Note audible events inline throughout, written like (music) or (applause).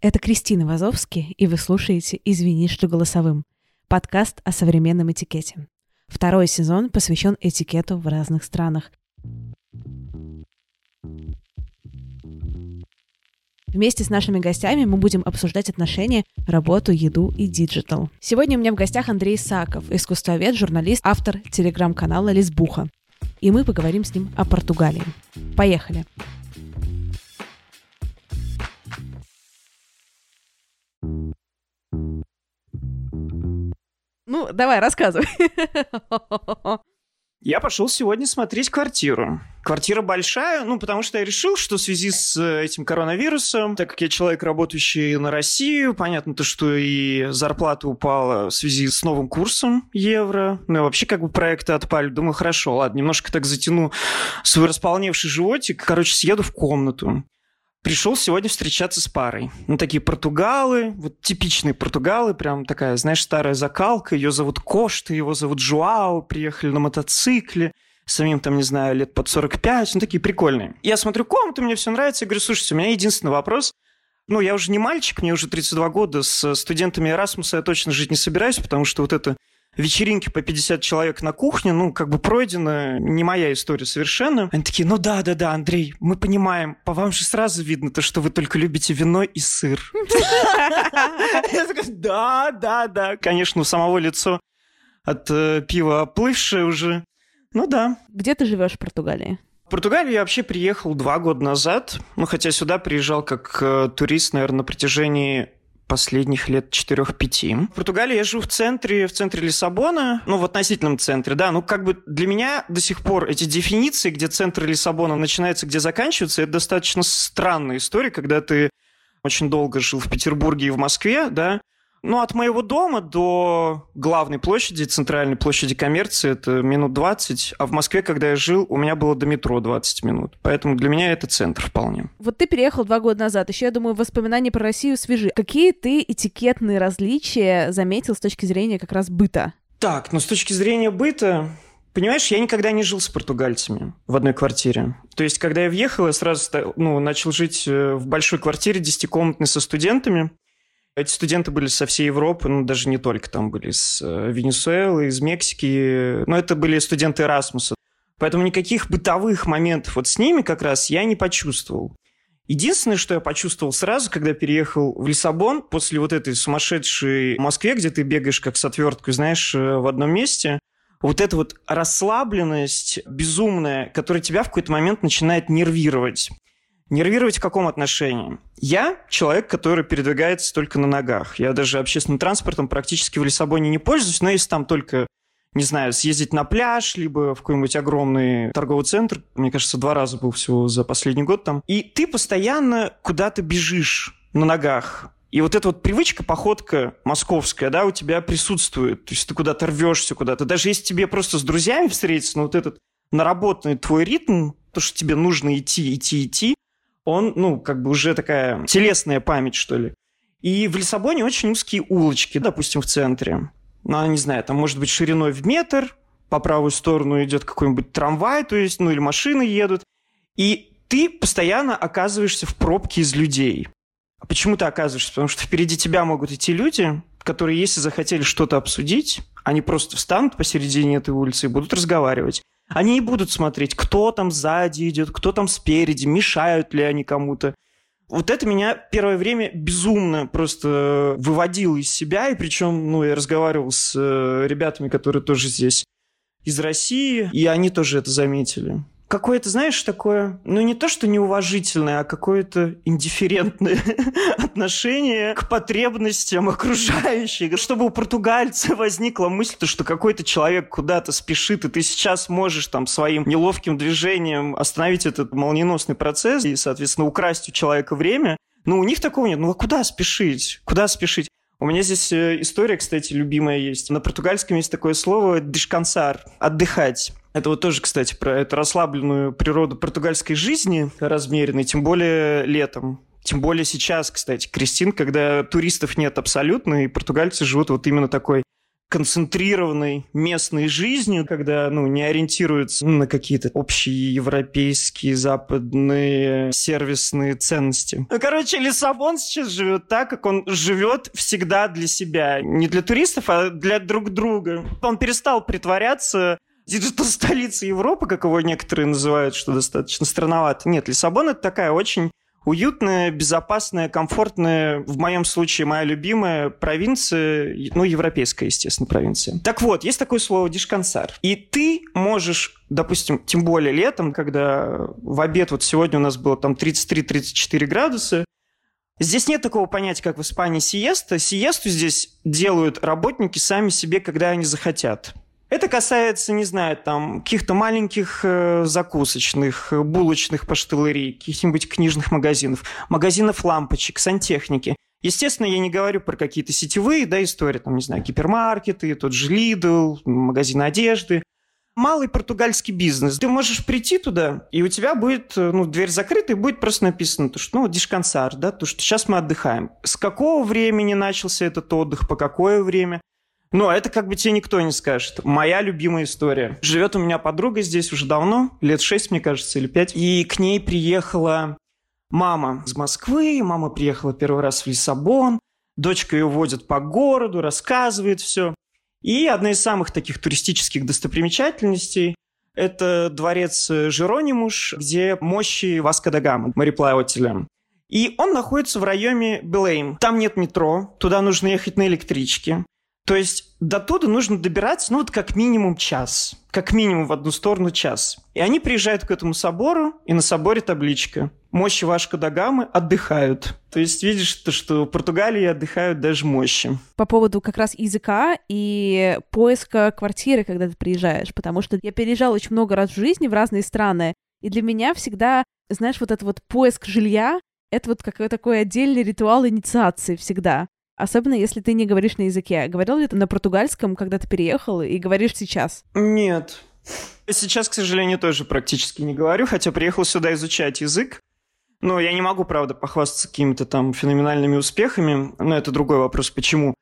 Это Кристина Вазовски, и вы слушаете «Извини, что голосовым» — подкаст о современном этикете. Второй сезон посвящен этикету в разных странах. Вместе с нашими гостями мы будем обсуждать отношения, работу, еду и digital. Сегодня у меня в гостях Андрей Саков, искусствовед, журналист, автор телеграм-канала «Лесбуха». И мы поговорим с ним о Португалии. Поехали! Ну, давай, рассказывай. Я пошел сегодня смотреть квартиру. Квартира большая, ну, потому что я решил, что в связи с э, этим коронавирусом, так как я человек, работающий на Россию, понятно то, что и зарплата упала в связи с новым курсом евро, ну, и вообще как бы проекты отпали. Думаю, хорошо, ладно, немножко так затяну свой располневший животик. Короче, съеду в комнату пришел сегодня встречаться с парой. Ну, такие португалы, вот типичные португалы, прям такая, знаешь, старая закалка. Ее зовут Кошта, его зовут Жуао, приехали на мотоцикле самим там, не знаю, лет под 45, ну, такие прикольные. Я смотрю комнату, мне все нравится, я говорю, слушайте, у меня единственный вопрос, ну, я уже не мальчик, мне уже 32 года, с студентами Эрасмуса я точно жить не собираюсь, потому что вот это вечеринки по 50 человек на кухне, ну, как бы пройдено, не моя история совершенно. Они такие, ну да, да, да, Андрей, мы понимаем, по вам же сразу видно то, что вы только любите вино и сыр. Да, да, да. Конечно, у самого лицо от э, пива оплывшее уже. Ну да. Где ты живешь в Португалии? В Португалию я вообще приехал два года назад, ну, хотя сюда приезжал как э, турист, наверное, на протяжении последних лет 4-5. В Португалии я живу в центре, в центре Лиссабона, ну, в относительном центре, да, ну, как бы для меня до сих пор эти дефиниции, где центр Лиссабона начинается, где заканчивается, это достаточно странная история, когда ты очень долго жил в Петербурге и в Москве, да, ну, от моего дома до главной площади, центральной площади коммерции, это минут 20. А в Москве, когда я жил, у меня было до метро 20 минут. Поэтому для меня это центр вполне. Вот ты переехал два года назад. Еще, я думаю, воспоминания про Россию свежи. Какие ты этикетные различия заметил с точки зрения как раз быта? Так, ну, с точки зрения быта, Понимаешь, я никогда не жил с португальцами в одной квартире. То есть, когда я въехал, я сразу ну, начал жить э, в большой квартире, десятикомнатной, со студентами. Эти студенты были со всей Европы, ну, даже не только там были, с э, Венесуэлы, из Мексики, но это были студенты Эрасмуса. Поэтому никаких бытовых моментов вот с ними как раз я не почувствовал. Единственное, что я почувствовал сразу, когда переехал в Лиссабон, после вот этой сумасшедшей Москве, где ты бегаешь как с отверткой, знаешь, э, в одном месте, вот эта вот расслабленность безумная, которая тебя в какой-то момент начинает нервировать. Нервировать в каком отношении? Я человек, который передвигается только на ногах. Я даже общественным транспортом практически в Лиссабоне не пользуюсь, но если там только не знаю, съездить на пляж, либо в какой-нибудь огромный торговый центр. Мне кажется, два раза был всего за последний год там. И ты постоянно куда-то бежишь на ногах. И вот эта вот привычка, походка московская, да, у тебя присутствует. То есть ты куда-то рвешься куда-то. Даже если тебе просто с друзьями встретиться, но вот этот наработанный твой ритм, то, что тебе нужно идти, идти, идти, он, ну, как бы уже такая телесная память, что ли. И в Лиссабоне очень узкие улочки, допустим, в центре. Ну, не знаю, там может быть шириной в метр, по правую сторону идет какой-нибудь трамвай, то есть, ну, или машины едут. И ты постоянно оказываешься в пробке из людей. А почему ты оказываешься? Потому что впереди тебя могут идти люди, которые, если захотели что-то обсудить, они просто встанут посередине этой улицы и будут разговаривать. Они не будут смотреть, кто там сзади идет, кто там спереди, мешают ли они кому-то. Вот это меня первое время безумно просто выводило из себя, и причем, ну, я разговаривал с э, ребятами, которые тоже здесь из России, и они тоже это заметили какое-то, знаешь, такое, ну не то, что неуважительное, а какое-то индифферентное (laughs) отношение к потребностям окружающих. Чтобы у португальца возникла мысль, что какой-то человек куда-то спешит, и ты сейчас можешь там своим неловким движением остановить этот молниеносный процесс и, соответственно, украсть у человека время, Ну, у них такого нет. Ну, а куда спешить? Куда спешить? У меня здесь э, история, кстати, любимая есть. На португальском есть такое слово «дешкансар» – «отдыхать». Это вот тоже, кстати, про эту расслабленную природу португальской жизни, размеренной, тем более летом. Тем более сейчас, кстати, Кристин, когда туристов нет абсолютно, и португальцы живут вот именно такой концентрированной местной жизнью, когда ну, не ориентируются на какие-то общие европейские, западные сервисные ценности. Ну, короче, Лиссабон сейчас живет так, как он живет всегда для себя. Не для туристов, а для друг друга. Он перестал притворяться digital столицы Европы, как его некоторые называют, что достаточно странновато. Нет, Лиссабон — это такая очень уютная, безопасная, комфортная, в моем случае моя любимая провинция, ну, европейская, естественно, провинция. Так вот, есть такое слово descansar. И ты можешь, допустим, тем более летом, когда в обед, вот сегодня у нас было там 33-34 градуса, Здесь нет такого понятия, как в Испании сиеста. Сиесту здесь делают работники сами себе, когда они захотят. Это касается, не знаю, там, каких-то маленьких э, закусочных, э, булочных паштелерий, каких-нибудь книжных магазинов, магазинов лампочек, сантехники. Естественно, я не говорю про какие-то сетевые, да, истории, там, не знаю, гипермаркеты, тот же Lidl, магазин одежды. Малый португальский бизнес. Ты можешь прийти туда, и у тебя будет, э, ну, дверь закрыта, и будет просто написано, то, что, ну, дишкансар, да, то, что сейчас мы отдыхаем. С какого времени начался этот отдых, по какое время? Но это как бы тебе никто не скажет. Моя любимая история. Живет у меня подруга здесь уже давно, лет шесть, мне кажется, или пять. И к ней приехала мама из Москвы. Мама приехала первый раз в Лиссабон. Дочка ее водит по городу, рассказывает все. И одна из самых таких туристических достопримечательностей – это дворец Жеронимуш, где мощи Васка да Гама, мореплавателя. И он находится в районе Белейм. Там нет метро, туда нужно ехать на электричке. То есть до туда нужно добираться, ну вот как минимум час. Как минимум в одну сторону час. И они приезжают к этому собору, и на соборе табличка. Мощи Вашка да Гамы отдыхают. То есть видишь, то, что в Португалии отдыхают даже мощи. По поводу как раз языка и поиска квартиры, когда ты приезжаешь. Потому что я переезжала очень много раз в жизни в разные страны. И для меня всегда, знаешь, вот этот вот поиск жилья, это вот какой-то такой отдельный ритуал инициации всегда. Особенно, если ты не говоришь на языке. Говорил ли ты на португальском, когда ты переехал, и говоришь сейчас? Нет. Сейчас, к сожалению, тоже практически не говорю, хотя приехал сюда изучать язык. Но я не могу, правда, похвастаться какими-то там феноменальными успехами. Но это другой вопрос, почему.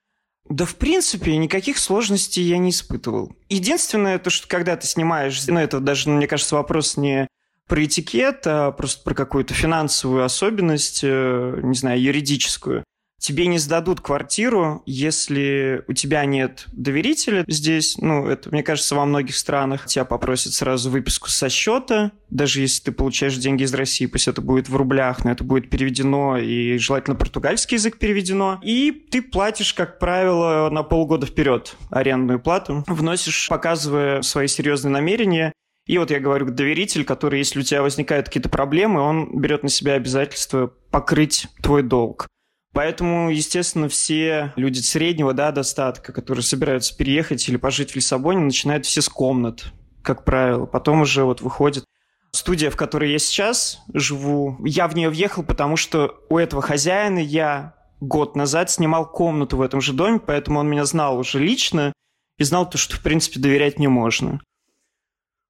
Да, в принципе, никаких сложностей я не испытывал. Единственное, то, что когда ты снимаешь, ну, это даже, мне кажется, вопрос не про этикет, а просто про какую-то финансовую особенность, э, не знаю, юридическую. Тебе не сдадут квартиру, если у тебя нет доверителя здесь. Ну, это, мне кажется, во многих странах тебя попросят сразу выписку со счета. Даже если ты получаешь деньги из России, пусть это будет в рублях, но это будет переведено и желательно португальский язык переведено. И ты платишь, как правило, на полгода вперед арендную плату. Вносишь, показывая свои серьезные намерения. И вот я говорю, доверитель, который, если у тебя возникают какие-то проблемы, он берет на себя обязательство покрыть твой долг. Поэтому, естественно, все люди среднего да, достатка, которые собираются переехать или пожить в Лиссабоне, начинают все с комнат, как правило. Потом уже вот выходит студия, в которой я сейчас живу. Я в нее въехал, потому что у этого хозяина я год назад снимал комнату в этом же доме, поэтому он меня знал уже лично и знал то, что, в принципе, доверять мне можно.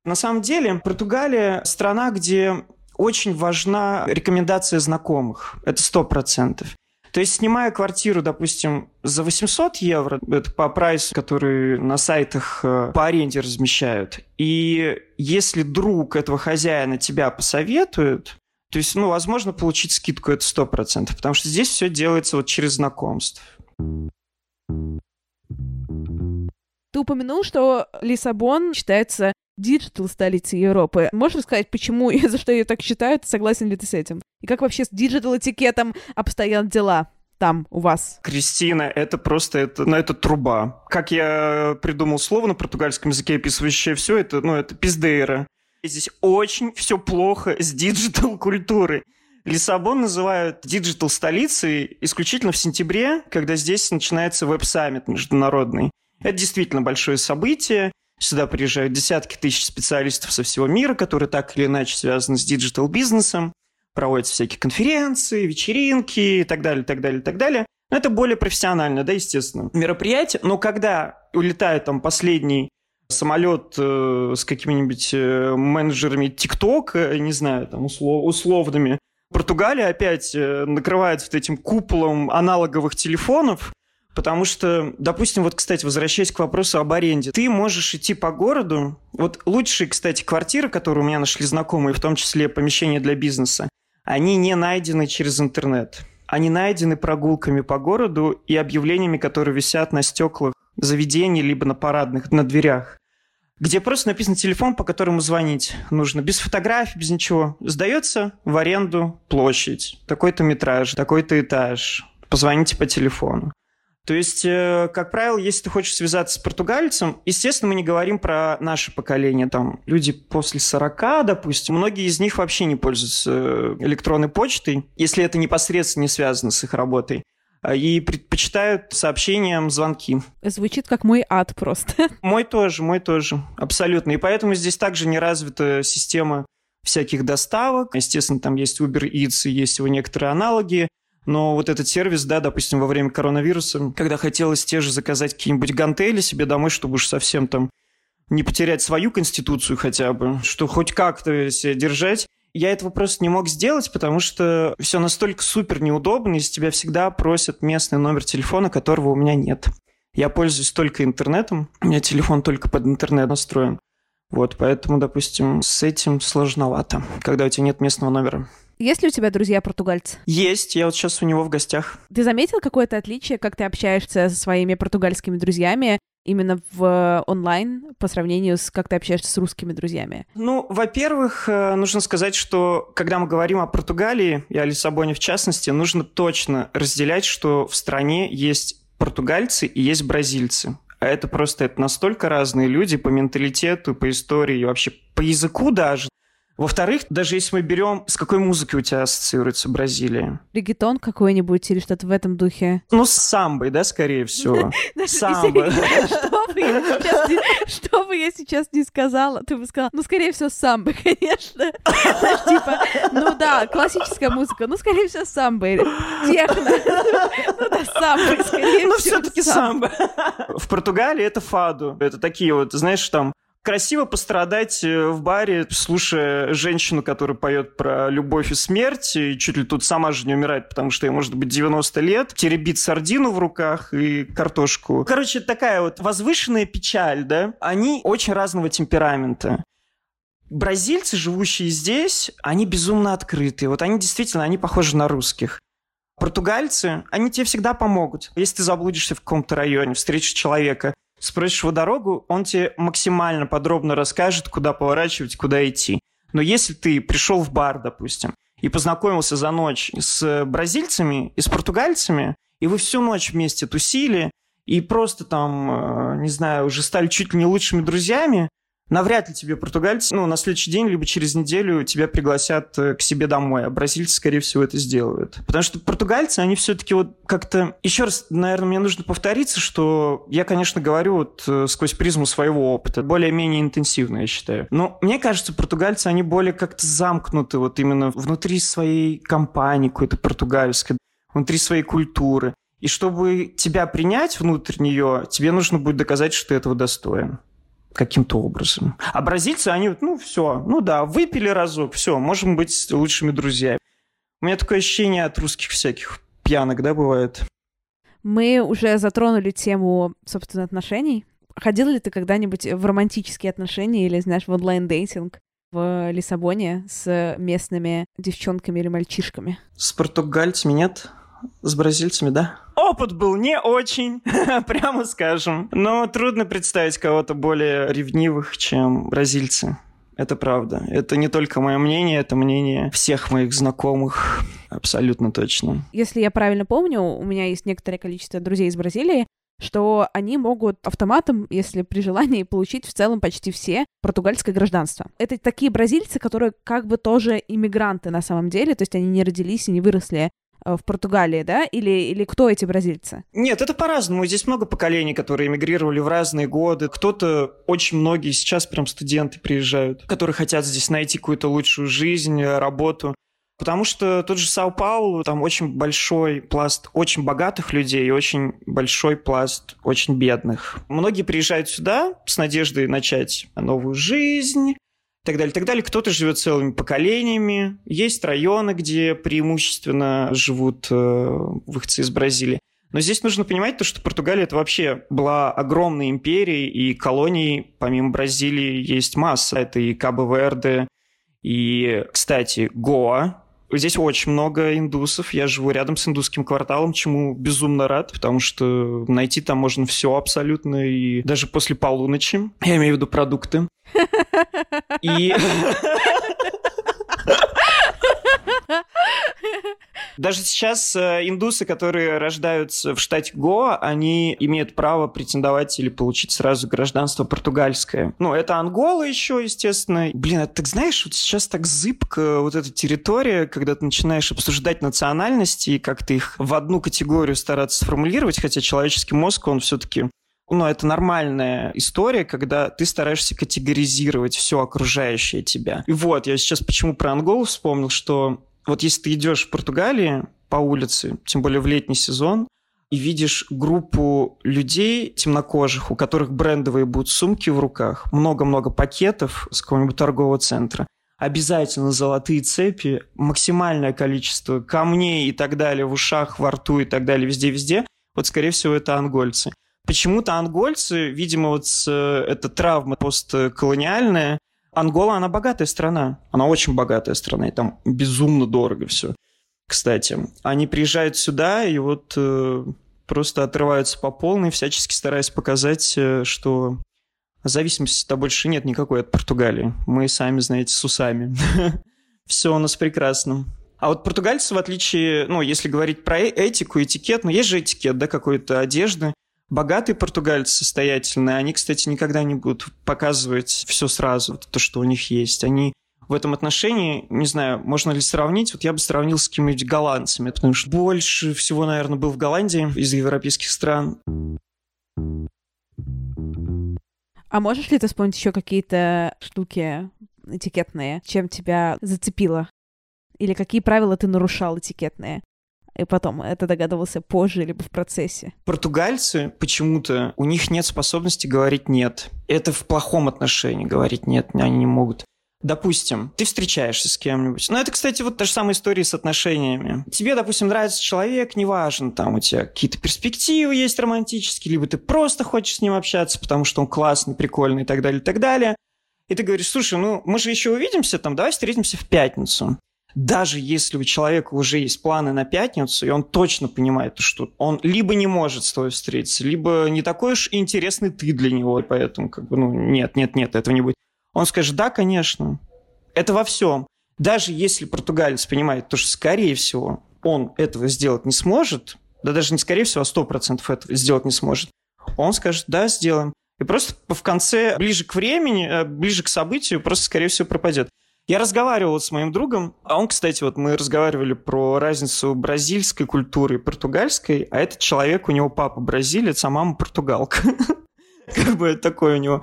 На самом деле, Португалия – страна, где очень важна рекомендация знакомых. Это сто процентов. То есть, снимая квартиру, допустим, за 800 евро, это по прайсу, который на сайтах э, по аренде размещают, и если друг этого хозяина тебя посоветует, то есть, ну, возможно, получить скидку это 100%, потому что здесь все делается вот через знакомств. Ты упомянул, что Лиссабон считается digital столицей Европы. Можешь рассказать, почему и за что ее так считают? Согласен ли ты с этим? И как вообще с digital-этикетом обстоят дела? там у вас? Кристина, это просто это, ну, это труба. Как я придумал слово на португальском языке, описывающее все, это, ну, это пиздейра. Здесь очень все плохо с digital-культурой. Лиссабон называют digital столицей исключительно в сентябре, когда здесь начинается Web Summit международный. Это действительно большое событие. Сюда приезжают десятки тысяч специалистов со всего мира, которые так или иначе связаны с digital-бизнесом. проводятся всякие конференции, вечеринки и так далее, так далее, так далее. Но это более профессионально, да, естественно, мероприятие. Но когда улетает там последний самолет э, с какими-нибудь э, менеджерами ТикТок, э, не знаю, там услов, условными, Португалия опять э, накрывается вот этим куполом аналоговых телефонов, Потому что, допустим, вот, кстати, возвращаясь к вопросу об аренде, ты можешь идти по городу. Вот лучшие, кстати, квартиры, которые у меня нашли знакомые, в том числе помещения для бизнеса, они не найдены через интернет. Они найдены прогулками по городу и объявлениями, которые висят на стеклах заведений, либо на парадных, на дверях где просто написан телефон, по которому звонить нужно. Без фотографий, без ничего. Сдается в аренду площадь, такой-то метраж, такой-то этаж. Позвоните по телефону. То есть, э, как правило, если ты хочешь связаться с португальцем, естественно, мы не говорим про наше поколение, там, люди после 40, допустим, многие из них вообще не пользуются э, электронной почтой, если это непосредственно не связано с их работой а, и предпочитают сообщениям звонки. Звучит как мой ад просто. (laughs) Мой тоже, мой тоже, абсолютно. И поэтому здесь также не развита система всяких доставок. Естественно, там есть Uber Eats, есть его некоторые аналоги. Но вот этот сервис, да, допустим, во время коронавируса, когда хотелось те же заказать какие-нибудь гантели себе домой, чтобы уж совсем там не потерять свою конституцию хотя бы, что хоть как-то себя держать, я этого просто не мог сделать, потому что все настолько супер неудобно, из тебя всегда просят местный номер телефона, которого у меня нет. Я пользуюсь только интернетом, у меня телефон только под интернет настроен. Вот, поэтому, допустим, с этим сложновато, когда у тебя нет местного номера. Есть ли у тебя друзья португальцы? Есть, я вот сейчас у него в гостях. Ты заметил какое-то отличие, как ты общаешься со своими португальскими друзьями именно в онлайн по сравнению с как ты общаешься с русскими друзьями? Ну, во-первых, э, нужно сказать, что когда мы говорим о Португалии и о Лиссабоне в частности, нужно точно разделять, что в стране есть португальцы и есть бразильцы. А это просто это настолько разные люди по менталитету, по истории вообще по языку даже. Во-вторых, даже если мы берем, с какой музыкой у тебя ассоциируется Бразилия? Регетон какой-нибудь или что-то в этом духе? Ну, с самбой, да, скорее всего. (laughs) Самбо. Что бы я сейчас не сказала, ты бы сказала, ну, скорее всего, самбо, (laughs) конечно. Типа, ну да, классическая музыка, ну, скорее всего, самбо. Техно. (laughs) Ну да, самбо, скорее всего. Ну, все-таки самбо. В Португалии это фаду. Это такие вот, знаешь, там красиво пострадать э, в баре, слушая женщину, которая поет про любовь и смерть, и чуть ли тут сама же не умирает, потому что ей может быть 90 лет, теребит сардину в руках и картошку. Короче, такая вот возвышенная печаль, да? Они очень разного темперамента. Бразильцы, живущие здесь, они безумно открытые. Вот они действительно, они похожи на русских. Португальцы, они тебе всегда помогут. Если ты заблудишься в каком-то районе, встретишь человека, спросишь его дорогу, он тебе максимально подробно расскажет, куда поворачивать, куда идти. Но если ты пришел в бар, допустим, и познакомился за ночь с бразильцами и с португальцами, и вы всю ночь вместе тусили, и просто там, э, не знаю, уже стали чуть ли не лучшими друзьями, навряд ли тебе португальцы, ну, на следующий день, либо через неделю тебя пригласят э, к себе домой, а бразильцы, скорее всего, это сделают. Потому что португальцы, они все-таки вот как-то... Еще раз, наверное, мне нужно повториться, что я, конечно, говорю вот э, сквозь призму своего опыта, более-менее интенсивно, я считаю. Но мне кажется, португальцы, они более как-то замкнуты вот именно внутри своей компании какой-то португальской, внутри своей культуры. И чтобы тебя принять внутрь нее, тебе нужно будет доказать, что ты этого достоин каким-то образом. А бразильцы, они, ну, все, ну да, выпили разок, все, можем быть лучшими друзьями. У меня такое ощущение от русских всяких пьянок, да, бывает. Мы уже затронули тему, собственно, отношений. Ходил ли ты когда-нибудь в романтические отношения или, знаешь, в онлайн-дейтинг в Лиссабоне с местными девчонками или мальчишками? С португальцами нет. С бразильцами, да? Опыт был не очень, (laughs) прямо скажем. Но трудно представить кого-то более ревнивых, чем бразильцы. Это правда. Это не только мое мнение, это мнение всех моих знакомых. Абсолютно точно. Если я правильно помню, у меня есть некоторое количество друзей из Бразилии, что они могут автоматом, если при желании, получить в целом почти все португальское гражданство. Это такие бразильцы, которые как бы тоже иммигранты на самом деле, то есть они не родились и не выросли в Португалии, да? Или, или кто эти бразильцы? Нет, это по-разному. Здесь много поколений, которые эмигрировали в разные годы. Кто-то, очень многие сейчас прям студенты приезжают, которые хотят здесь найти какую-то лучшую жизнь, работу. Потому что тот же Сао-Паулу, там очень большой пласт очень богатых людей и очень большой пласт очень бедных. Многие приезжают сюда с надеждой начать новую жизнь, так далее, так далее. Кто-то живет целыми поколениями. Есть районы, где преимущественно живут э, выходцы из Бразилии. Но здесь нужно понимать то, что Португалия это вообще была огромной империей, и колоний помимо Бразилии есть масса. Это и Кабо-Верде, и, кстати, Гоа, Здесь очень много индусов. Я живу рядом с индусским кварталом, чему безумно рад, потому что найти там можно все абсолютно, и даже после полуночи. Я имею в виду продукты. (laughs) И... (laughs) (laughs) Даже сейчас э, индусы, которые рождаются в штате Гоа, они имеют право претендовать или получить сразу гражданство португальское. Ну, это Ангола еще, естественно. Блин, а так знаешь, вот сейчас так зыбко вот эта территория, когда ты начинаешь обсуждать национальности и как-то их в одну категорию стараться сформулировать, хотя человеческий мозг, он все-таки ну, это нормальная история, когда ты стараешься категоризировать все окружающее тебя. И вот, я сейчас почему про Анголу вспомнил, что вот если ты идешь в Португалии по улице, тем более в летний сезон, и видишь группу людей темнокожих, у которых брендовые будут сумки в руках, много-много пакетов с какого-нибудь торгового центра, обязательно золотые цепи, максимальное количество камней и так далее в ушах, во рту и так далее, везде-везде, вот, скорее всего, это ангольцы. Почему-то ангольцы, видимо, вот с, э, эта травма постколониальная, Ангола, она богатая страна. Она очень богатая страна, и там безумно дорого все. Кстати, они приезжают сюда и вот э, просто отрываются по полной, всячески стараясь показать, э, что зависимости-то больше нет никакой от Португалии. Мы сами, знаете, с усами. (laughs) Все у нас прекрасно. А вот португальцы, в отличие, ну, если говорить про э, этику, этикет, ну, есть же этикет, да, какой-то одежды, Богатые португальцы состоятельные, они, кстати, никогда не будут показывать все сразу, то, что у них есть. Они в этом отношении, не знаю, можно ли сравнить, вот я бы сравнил с какими-нибудь голландцами, потому что больше всего, наверное, был в Голландии из европейских стран. А можешь ли ты вспомнить еще какие-то штуки этикетные, чем тебя зацепило? Или какие правила ты нарушал этикетные? И потом это догадывался позже либо в процессе. Португальцы почему-то, у них нет способности говорить «нет». Это в плохом отношении говорить «нет», они не могут. Допустим, ты встречаешься с кем-нибудь. Ну, это, кстати, вот та же самая история с отношениями. Тебе, допустим, нравится человек, неважно, там у тебя какие-то перспективы есть романтические, либо ты просто хочешь с ним общаться, потому что он классный, прикольный и так далее, и так далее. И ты говоришь, слушай, ну мы же еще увидимся, там, давай встретимся в пятницу даже если у человека уже есть планы на пятницу, и он точно понимает, что он либо не может с тобой встретиться, либо не такой уж интересный ты для него, и поэтому как бы, ну, нет, нет, нет, этого не будет. Он скажет, да, конечно. Это во всем. Даже если португалец понимает, то, что, скорее всего, он этого сделать не сможет, да даже не скорее всего, а сто процентов этого сделать не сможет, он скажет, да, сделаем. И просто в конце, ближе к времени, э, ближе к событию, просто, скорее всего, пропадет. Я разговаривал с моим другом, а он, кстати, вот мы разговаривали про разницу бразильской культуры и португальской, а этот человек, у него папа бразилец, а мама португалка. (laughs) Как бы такой у него.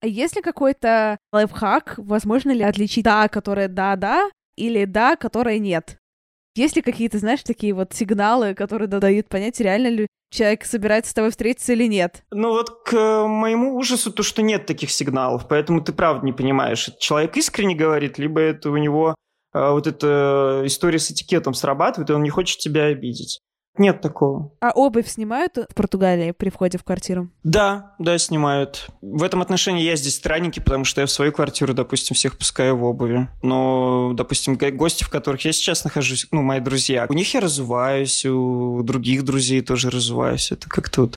А есть ли какой-то лайфхак, возможно ли отличить да, которая да-да, или да, которая нет? Есть ли какие-то, знаешь, такие вот сигналы, которые дают понять, реально ли человек собирается с тобой встретиться или нет? Ну вот к моему ужасу то, что нет таких сигналов, поэтому ты правда не понимаешь, человек искренне говорит, либо это у него э, вот эта история с этикетом срабатывает, и он не хочет тебя обидеть. Нет такого. А обувь снимают в Португалии при входе в квартиру? Да, да, снимают. В этом отношении я здесь странненький, потому что я в свою квартиру, допустим, всех пускаю в обуви. Но, допустим, гости, в которых я сейчас нахожусь, ну, мои друзья, у них я разуваюсь, у других друзей тоже разуваюсь. Это как-то вот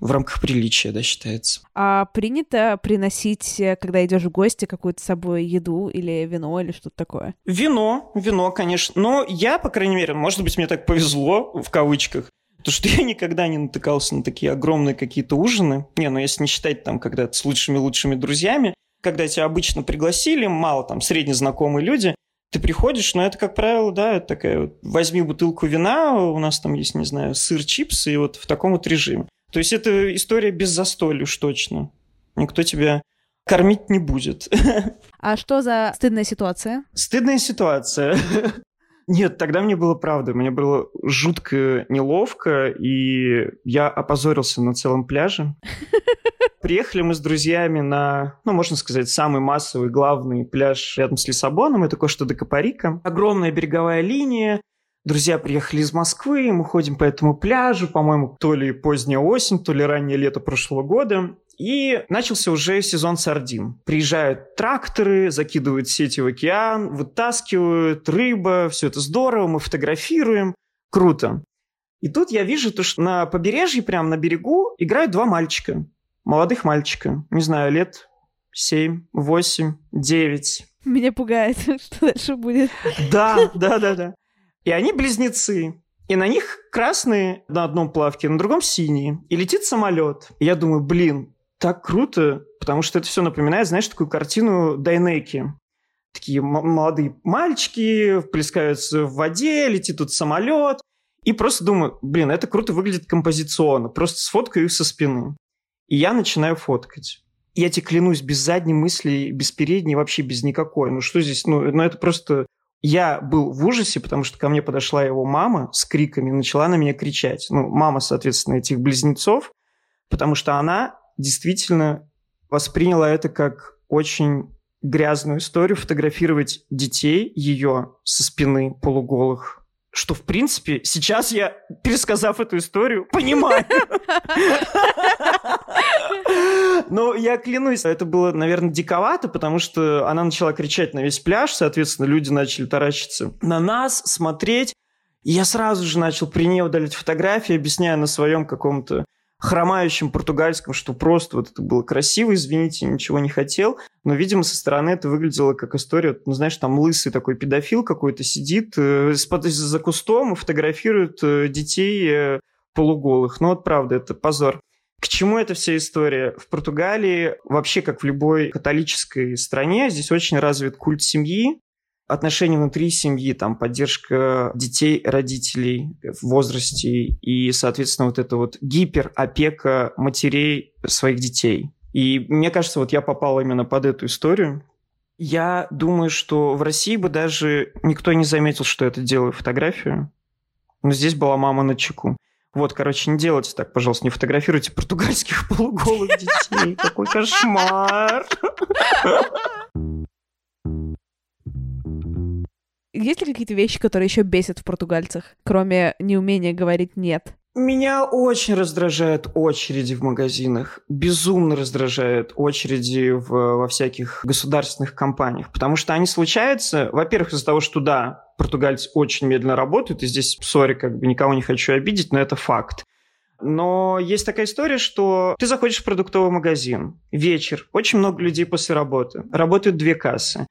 в рамках приличия, да, считается. А принято приносить, когда идешь в гости, какую-то с собой еду или вино или что-то такое? Вино, вино, конечно. Но я, по крайней мере, может быть, мне так повезло, в кавычках, то что (laughs) я никогда не натыкался на такие огромные какие-то ужины. Не, ну если не считать там когда с лучшими-лучшими друзьями, когда тебя обычно пригласили, мало там среднезнакомые люди, ты приходишь, но это, как правило, да, такая вот, возьми бутылку вина, у нас там есть, не знаю, сыр, чипсы, и вот в таком вот режиме. То есть это история без застолья уж точно. Никто тебя кормить не будет. (laughs) А что за стыдная ситуация? Стыдная ситуация. (laughs) Нет, тогда мне было правда. Мне было жутко неловко, и я опозорился на целом пляже. (laughs) Приехали мы с друзьями на, ну, можно сказать, самый массовый, главный пляж рядом с Лиссабоном. Это Кошта-де-Капарика. Огромная береговая линия. Друзья приехали из Москвы, мы ходим по этому пляжу, по-моему, то ли поздняя осень, то ли раннее лето прошлого года. И начался уже сезон сардин. Приезжают тракторы, закидывают сети в океан, вытаскивают рыба, все это здорово, мы фотографируем. Круто. И тут я вижу, то, что на побережье, прямо на берегу, играют два мальчика. Молодых мальчика. Не знаю, лет 7, 8, 9. Меня пугает, (laughs) что дальше будет. Да, да, да, да. И они близнецы. И на них красные на одном плавке, на другом синие. И летит самолет. И я думаю, блин, так круто, потому что это все напоминает, знаешь, такую картину Дайнеки. Такие молодые мальчики плескаются в воде, летит тут самолет. И просто думаю, блин, это круто выглядит композиционно. Просто сфоткаю их со спины. И я начинаю фоткать. Я тебе клянусь, без задней мысли, без передней, вообще без никакой. Ну что здесь? Ну, ну это просто я был в ужасе, потому что ко мне подошла его мама с криками, начала на меня кричать. Ну, мама, соответственно, этих близнецов, потому что она действительно восприняла это как очень грязную историю, фотографировать детей ее со спины полуголых что, в принципе, сейчас я, пересказав эту историю, понимаю. (laughs) Но я клянусь, это было, наверное, диковато, потому что она начала кричать на весь пляж, соответственно, люди начали таращиться на нас, смотреть. И я сразу же начал при ней удалить фотографии, объясняя на своем каком-то хромающем португальском, что просто вот это было красиво, извините, ничего не хотел. Но, видимо, со стороны это выглядело как история, ну, знаешь, там лысый такой педофил какой-то сидит э, за кустом и фотографирует э, детей э, полуголых. Ну, вот правда, это позор. К чему эта вся история? В Португалии, вообще как в любой католической стране, здесь очень развит культ семьи, отношения внутри семьи, там, поддержка детей, родителей в возрасте и, соответственно, вот эта вот гиперопека матерей своих детей. И мне кажется, вот я попал именно под эту историю. Я думаю, что в России бы даже никто не заметил, что это делаю фотографию. Но здесь была мама на чеку. Вот, короче, не делайте так, пожалуйста, не фотографируйте португальских (laughs) полуголых детей. Какой кошмар! Есть ли какие-то вещи, которые еще бесят в португальцах, кроме неумения говорить «нет»? Меня очень раздражают очереди в магазинах. Безумно раздражают очереди в, во всяких государственных компаниях. Потому что они случаются, во-первых, из-за того, что да, португальцы очень медленно работают, и здесь, сори, как бы никого не хочу обидеть, но это факт. Но есть такая история, что ты заходишь в продуктовый магазин, вечер, очень много людей после работы, работают две кассы.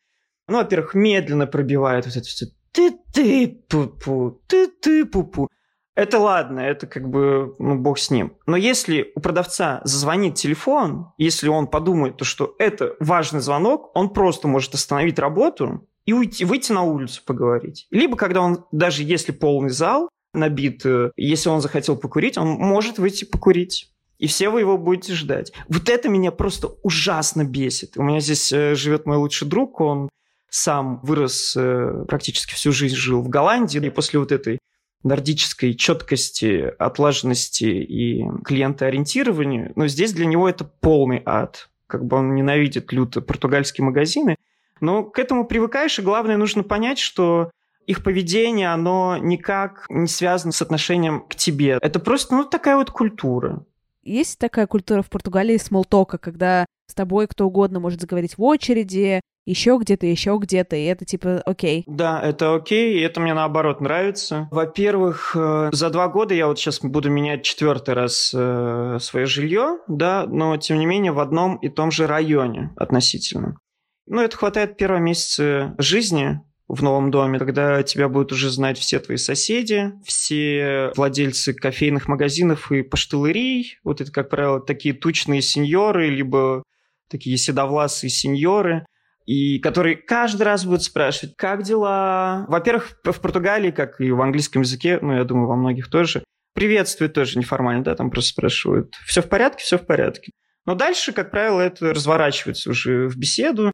Ну, во-первых, медленно пробивает вот это все ты-ты, пу-пу, ты-ты, пу-пу. Это ладно, это как бы, ну, бог с ним. Но если у продавца зазвонит телефон, если он подумает, то, что это важный звонок, он просто может остановить работу и уйти, выйти на улицу поговорить. Либо когда он, даже если полный зал набит, э, если он захотел покурить, он может выйти покурить. И все вы его будете ждать. Вот это меня просто ужасно бесит. У меня здесь э, живет мой лучший друг, он сам вырос, э, практически всю жизнь жил в Голландии, и после вот этой нордической четкости, отлаженности и клиентоориентирования, но здесь для него это полный ад. Как бы он ненавидит люто португальские магазины. Но к этому привыкаешь, и главное, нужно понять, что их поведение, оно никак не связано с отношением к тебе. Это просто, ну, такая вот культура. Есть такая культура в Португалии смолтока, когда с тобой кто угодно может заговорить в очереди, еще где-то, еще где-то, и это типа окей. Да, это окей, и это мне наоборот нравится. Во-первых, э, за два года я вот сейчас буду менять четвертый раз э, свое жилье, да, но тем не менее в одном и том же районе относительно. Ну, это хватает первого месяца жизни, в новом доме, когда тебя будут уже знать все твои соседи, все владельцы кофейных магазинов и поштелерий. Вот это, как правило, такие тучные сеньоры, либо такие седовласые сеньоры, и которые каждый раз будут спрашивать, как дела? Во-первых, в Португалии, как и в английском языке, ну, я думаю, во многих тоже, приветствуют тоже неформально, да, там просто спрашивают, все в порядке, все в порядке. Но дальше, как правило, это разворачивается уже в беседу.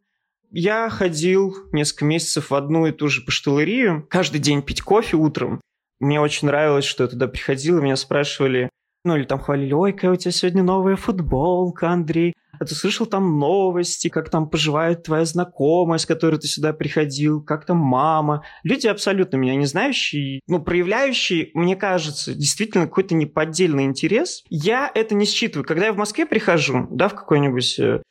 Я ходил несколько месяцев в одну и ту же паштелерию, каждый день пить кофе утром. Мне очень нравилось, что я туда приходил, и меня спрашивали, ну или там хвалили, ой, какая у тебя сегодня новая футболка, Андрей. А ты слышал там новости, как там поживает твоя знакомая, с которой ты сюда приходил, как там мама. Люди абсолютно меня не знающие, но проявляющие, мне кажется, действительно какой-то неподдельный интерес. Я это не считываю. Когда я в Москве прихожу, да, в какой-нибудь э,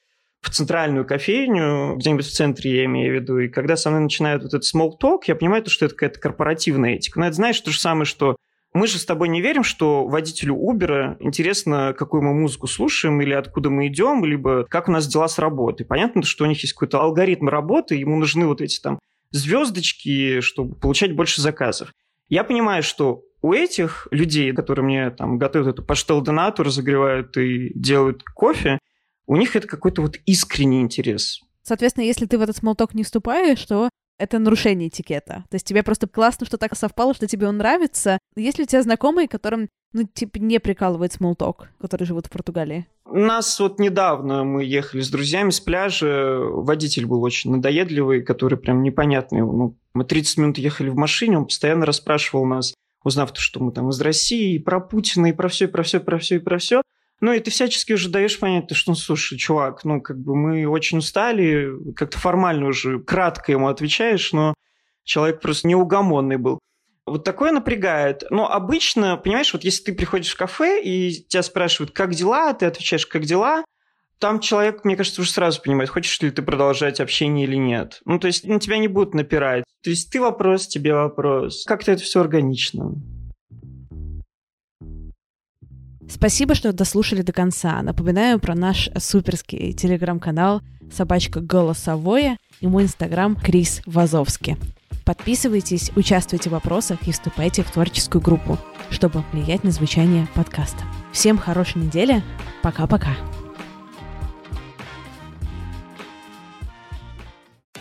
в центральную кофейню, где-нибудь в центре, я имею в виду, и когда со мной начинают вот этот small talk, я понимаю, что это какая-то корпоративная этика. Но это, знаешь, то же самое, что мы же с тобой не верим, что водителю Uber интересно, какую мы музыку слушаем, или откуда мы идем, либо как у нас дела с работой. Понятно, что у них есть какой-то алгоритм работы, ему нужны вот эти там звездочки, чтобы получать больше заказов. Я понимаю, что у этих людей, которые мне там готовят эту паштел донату, разогревают и делают кофе, у них это какой-то вот искренний интерес. Соответственно, если ты в этот смолток не вступаешь, то это нарушение этикета. То есть тебе просто классно, что так совпало, что тебе он нравится. Есть ли у тебя знакомые, которым, ну, типа, не прикалывает смолток, которые живут в Португалии? У нас вот недавно мы ехали с друзьями с пляжа, водитель был очень надоедливый, который прям непонятный. Ну, мы 30 минут ехали в машине, он постоянно расспрашивал нас, узнав, что мы там из России, и про Путина, и про все, и про все, и про все, и про все. Ну, и ты всячески уже даешь понять, что, ну, слушай, чувак, ну, как бы мы очень устали, как-то формально уже кратко ему отвечаешь, но человек просто неугомонный был. Вот такое напрягает. Но обычно, понимаешь, вот если ты приходишь в кафе и тебя спрашивают, как дела, ты отвечаешь, как дела, там человек, мне кажется, уже сразу понимает, хочешь ли ты продолжать общение или нет. Ну, то есть на тебя не будут напирать. То есть ты вопрос, тебе вопрос. Как-то это все органично. Спасибо, что дослушали до конца. Напоминаю про наш суперский телеграм-канал «Собачка Голосовое» и мой инстаграм Крис Вазовский. Подписывайтесь, участвуйте в вопросах и вступайте в творческую группу, чтобы влиять на звучание подкаста. Всем хорошей недели. Пока-пока.